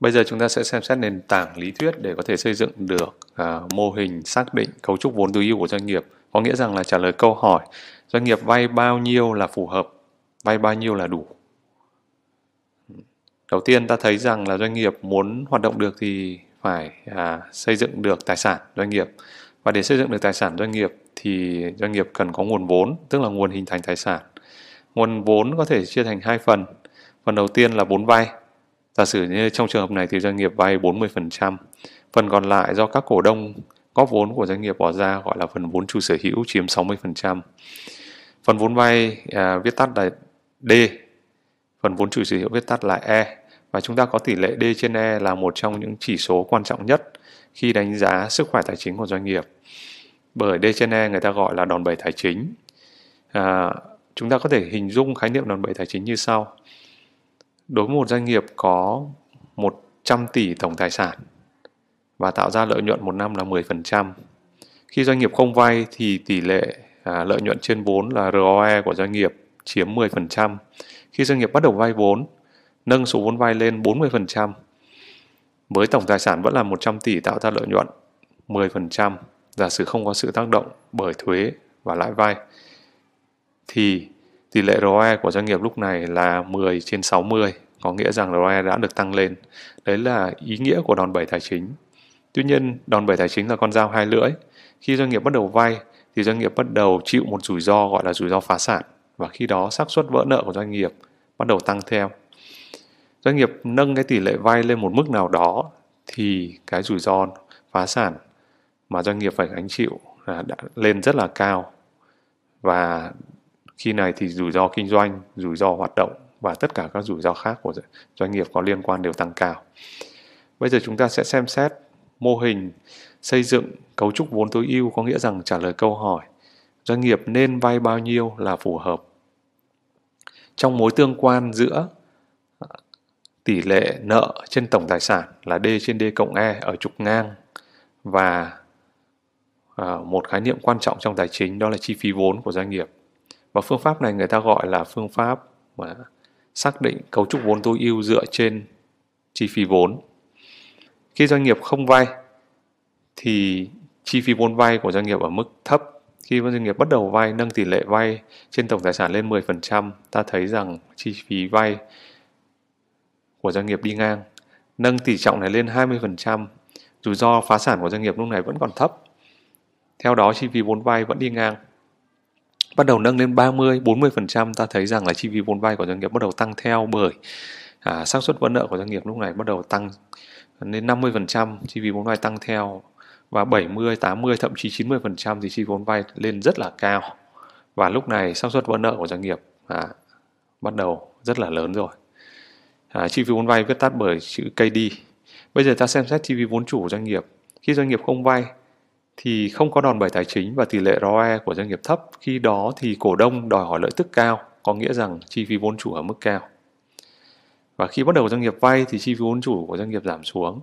Bây giờ chúng ta sẽ xem xét nền tảng lý thuyết để có thể xây dựng được à, mô hình xác định cấu trúc vốn tối ưu của doanh nghiệp. Có nghĩa rằng là trả lời câu hỏi doanh nghiệp vay bao nhiêu là phù hợp, vay bao nhiêu là đủ. Đầu tiên ta thấy rằng là doanh nghiệp muốn hoạt động được thì phải à, xây dựng được tài sản doanh nghiệp. Và để xây dựng được tài sản doanh nghiệp thì doanh nghiệp cần có nguồn vốn, tức là nguồn hình thành tài sản. Nguồn vốn có thể chia thành hai phần. Phần đầu tiên là vốn vay Giả sử như trong trường hợp này thì doanh nghiệp vay 40%, phần còn lại do các cổ đông góp vốn của doanh nghiệp bỏ ra gọi là phần vốn chủ sở hữu chiếm 60%. Phần vốn vay à, viết tắt là D, phần vốn chủ sở hữu viết tắt là E và chúng ta có tỷ lệ D trên E là một trong những chỉ số quan trọng nhất khi đánh giá sức khỏe tài chính của doanh nghiệp. Bởi D trên E người ta gọi là đòn bẩy tài chính. À, chúng ta có thể hình dung khái niệm đòn bẩy tài chính như sau đối với một doanh nghiệp có 100 tỷ tổng tài sản và tạo ra lợi nhuận một năm là 10%. Khi doanh nghiệp không vay thì tỷ lệ à, lợi nhuận trên vốn là ROE của doanh nghiệp chiếm 10%. Khi doanh nghiệp bắt đầu vay vốn, nâng số vốn vay lên 40%, với tổng tài sản vẫn là 100 tỷ tạo ra lợi nhuận 10%, giả sử không có sự tác động bởi thuế và lãi vay, thì Tỷ lệ ROE của doanh nghiệp lúc này là 10 trên 60, có nghĩa rằng ROE đã được tăng lên. Đấy là ý nghĩa của đòn bẩy tài chính. Tuy nhiên, đòn bẩy tài chính là con dao hai lưỡi. Khi doanh nghiệp bắt đầu vay, thì doanh nghiệp bắt đầu chịu một rủi ro gọi là rủi ro phá sản. Và khi đó xác suất vỡ nợ của doanh nghiệp bắt đầu tăng theo. Doanh nghiệp nâng cái tỷ lệ vay lên một mức nào đó thì cái rủi ro phá sản mà doanh nghiệp phải gánh chịu là đã lên rất là cao và khi này thì rủi ro kinh doanh, rủi ro hoạt động và tất cả các rủi ro khác của doanh nghiệp có liên quan đều tăng cao. Bây giờ chúng ta sẽ xem xét mô hình xây dựng cấu trúc vốn tối ưu có nghĩa rằng trả lời câu hỏi doanh nghiệp nên vay bao nhiêu là phù hợp. Trong mối tương quan giữa à, tỷ lệ nợ trên tổng tài sản là D trên D cộng E ở trục ngang và à, một khái niệm quan trọng trong tài chính đó là chi phí vốn của doanh nghiệp và phương pháp này người ta gọi là phương pháp mà xác định cấu trúc vốn tối ưu dựa trên chi phí vốn. Khi doanh nghiệp không vay thì chi phí vốn vay của doanh nghiệp ở mức thấp. Khi doanh nghiệp bắt đầu vay nâng tỷ lệ vay trên tổng tài sản lên 10%, ta thấy rằng chi phí vay của doanh nghiệp đi ngang. Nâng tỷ trọng này lên 20%, rủi ro phá sản của doanh nghiệp lúc này vẫn còn thấp. Theo đó chi phí vốn vay vẫn đi ngang bắt đầu nâng lên 30, 40% ta thấy rằng là chi phí vốn vay của doanh nghiệp bắt đầu tăng theo bởi à, xác suất vỡ nợ của doanh nghiệp lúc này bắt đầu tăng lên 50% chi phí vốn vay tăng theo và 70, 80 thậm chí 90% thì chi phí vốn vay lên rất là cao. Và lúc này xác suất vỡ nợ của doanh nghiệp à, bắt đầu rất là lớn rồi. À, chi phí vốn vay viết tắt bởi chữ KD. Bây giờ ta xem xét chi phí vốn chủ của doanh nghiệp. Khi doanh nghiệp không vay thì không có đòn bẩy tài chính và tỷ lệ ROE của doanh nghiệp thấp, khi đó thì cổ đông đòi hỏi lợi tức cao, có nghĩa rằng chi phí vốn chủ ở mức cao. Và khi bắt đầu doanh nghiệp vay thì chi phí vốn chủ của doanh nghiệp giảm xuống.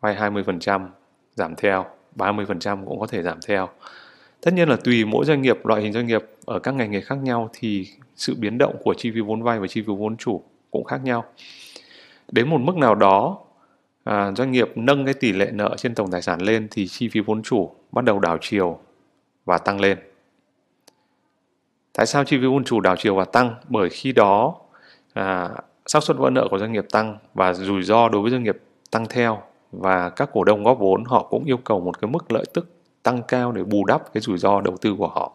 Vay 20% giảm theo, 30% cũng có thể giảm theo. Tất nhiên là tùy mỗi doanh nghiệp, loại hình doanh nghiệp ở các ngành nghề khác nhau thì sự biến động của chi phí vốn vay và chi phí vốn chủ cũng khác nhau. Đến một mức nào đó à, doanh nghiệp nâng cái tỷ lệ nợ trên tổng tài sản lên thì chi phí vốn chủ bắt đầu đảo chiều và tăng lên. Tại sao chi phí vốn chủ đảo chiều và tăng? Bởi khi đó à, xác suất vỡ nợ của doanh nghiệp tăng và rủi ro đối với doanh nghiệp tăng theo và các cổ đông góp vốn họ cũng yêu cầu một cái mức lợi tức tăng cao để bù đắp cái rủi ro đầu tư của họ.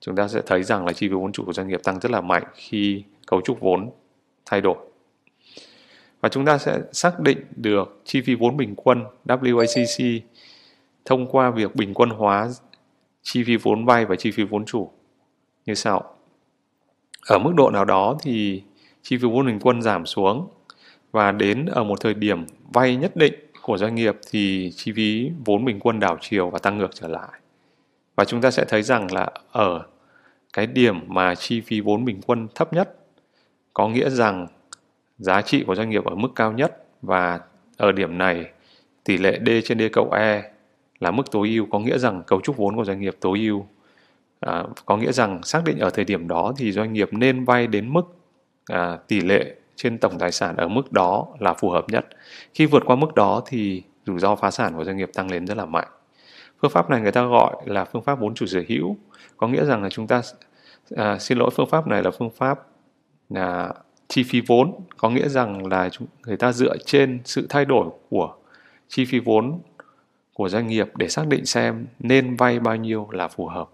Chúng ta sẽ thấy rằng là chi phí vốn chủ của doanh nghiệp tăng rất là mạnh khi cấu trúc vốn thay đổi và chúng ta sẽ xác định được chi phí vốn bình quân WACC thông qua việc bình quân hóa chi phí vốn vay và chi phí vốn chủ như sau. Ở mức độ nào đó thì chi phí vốn bình quân giảm xuống và đến ở một thời điểm vay nhất định của doanh nghiệp thì chi phí vốn bình quân đảo chiều và tăng ngược trở lại. Và chúng ta sẽ thấy rằng là ở cái điểm mà chi phí vốn bình quân thấp nhất có nghĩa rằng giá trị của doanh nghiệp ở mức cao nhất và ở điểm này tỷ lệ D trên D cộng E là mức tối ưu có nghĩa rằng cấu trúc vốn của doanh nghiệp tối ưu à, có nghĩa rằng xác định ở thời điểm đó thì doanh nghiệp nên vay đến mức à, tỷ lệ trên tổng tài sản ở mức đó là phù hợp nhất. Khi vượt qua mức đó thì rủi ro phá sản của doanh nghiệp tăng lên rất là mạnh. Phương pháp này người ta gọi là phương pháp vốn chủ sở hữu, có nghĩa rằng là chúng ta à, xin lỗi phương pháp này là phương pháp là chi phí vốn, có nghĩa rằng là người ta dựa trên sự thay đổi của chi phí vốn của doanh nghiệp để xác định xem nên vay bao nhiêu là phù hợp.